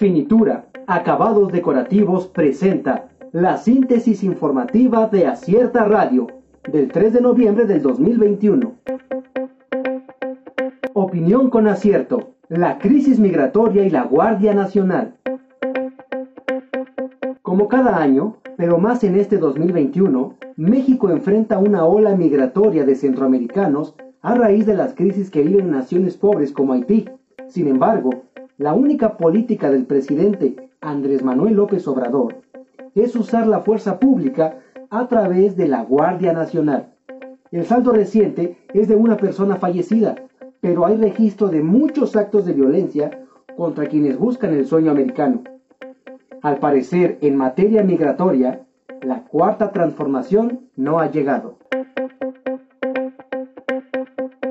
Finitura, acabados decorativos presenta la síntesis informativa de Acierta Radio del 3 de noviembre del 2021. Opinión con acierto, la crisis migratoria y la Guardia Nacional. Como cada año, pero más en este 2021, México enfrenta una ola migratoria de centroamericanos a raíz de las crisis que viven naciones pobres como Haití. Sin embargo, la única política del presidente Andrés Manuel López Obrador es usar la fuerza pública a través de la Guardia Nacional. El saldo reciente es de una persona fallecida, pero hay registro de muchos actos de violencia contra quienes buscan el sueño americano. Al parecer, en materia migratoria, la cuarta transformación no ha llegado.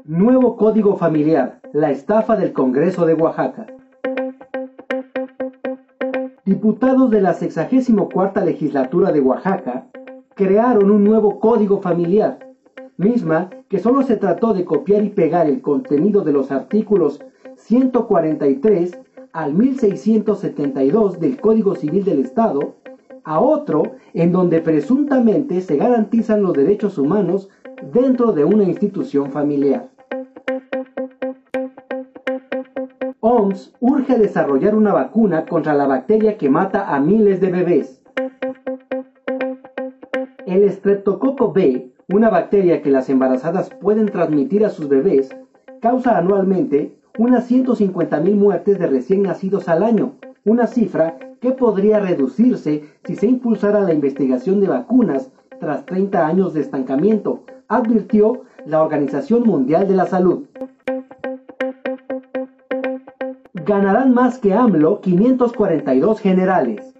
Nuevo Código Familiar, la estafa del Congreso de Oaxaca. Diputados de la 64 legislatura de Oaxaca crearon un nuevo Código Familiar, misma que solo se trató de copiar y pegar el contenido de los artículos 143 al 1672 del Código Civil del Estado a otro en donde presuntamente se garantizan los derechos humanos dentro de una institución familiar. Urge desarrollar una vacuna contra la bacteria que mata a miles de bebés. El estreptococo B, una bacteria que las embarazadas pueden transmitir a sus bebés, causa anualmente unas 150.000 muertes de recién nacidos al año, una cifra que podría reducirse si se impulsara la investigación de vacunas tras 30 años de estancamiento, advirtió la Organización Mundial de la Salud. Ganarán más que AMLO 542 generales.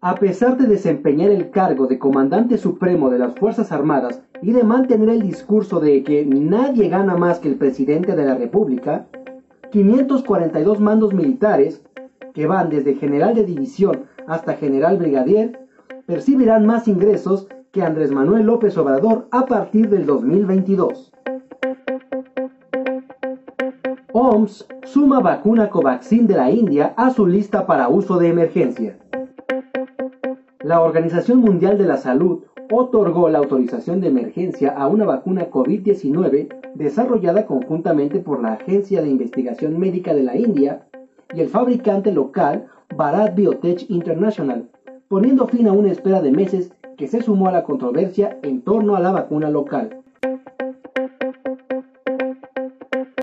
A pesar de desempeñar el cargo de comandante supremo de las Fuerzas Armadas y de mantener el discurso de que nadie gana más que el presidente de la República, 542 mandos militares, que van desde general de división hasta general brigadier, percibirán más ingresos que Andrés Manuel López Obrador a partir del 2022. OMS suma vacuna Covaxin de la India a su lista para uso de emergencia. La Organización Mundial de la Salud otorgó la autorización de emergencia a una vacuna COVID-19 desarrollada conjuntamente por la Agencia de Investigación Médica de la India y el fabricante local Bharat Biotech International, poniendo fin a una espera de meses que se sumó a la controversia en torno a la vacuna local.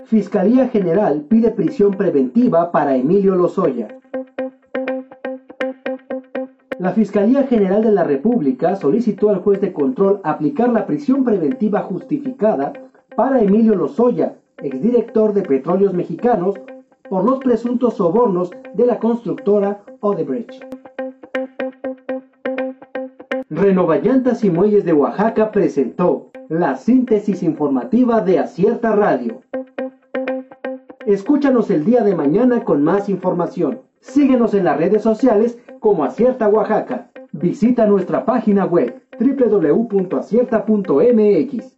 Fiscalía General pide prisión preventiva para Emilio Lozoya. La Fiscalía General de la República solicitó al juez de control aplicar la prisión preventiva justificada para Emilio Lozoya, exdirector de Petróleos Mexicanos, por los presuntos sobornos de la constructora Odebrecht. Renovallantas y Muelles de Oaxaca presentó la síntesis informativa de Acierta Radio. Escúchanos el día de mañana con más información. Síguenos en las redes sociales como Acierta Oaxaca. Visita nuestra página web www.acierta.mx.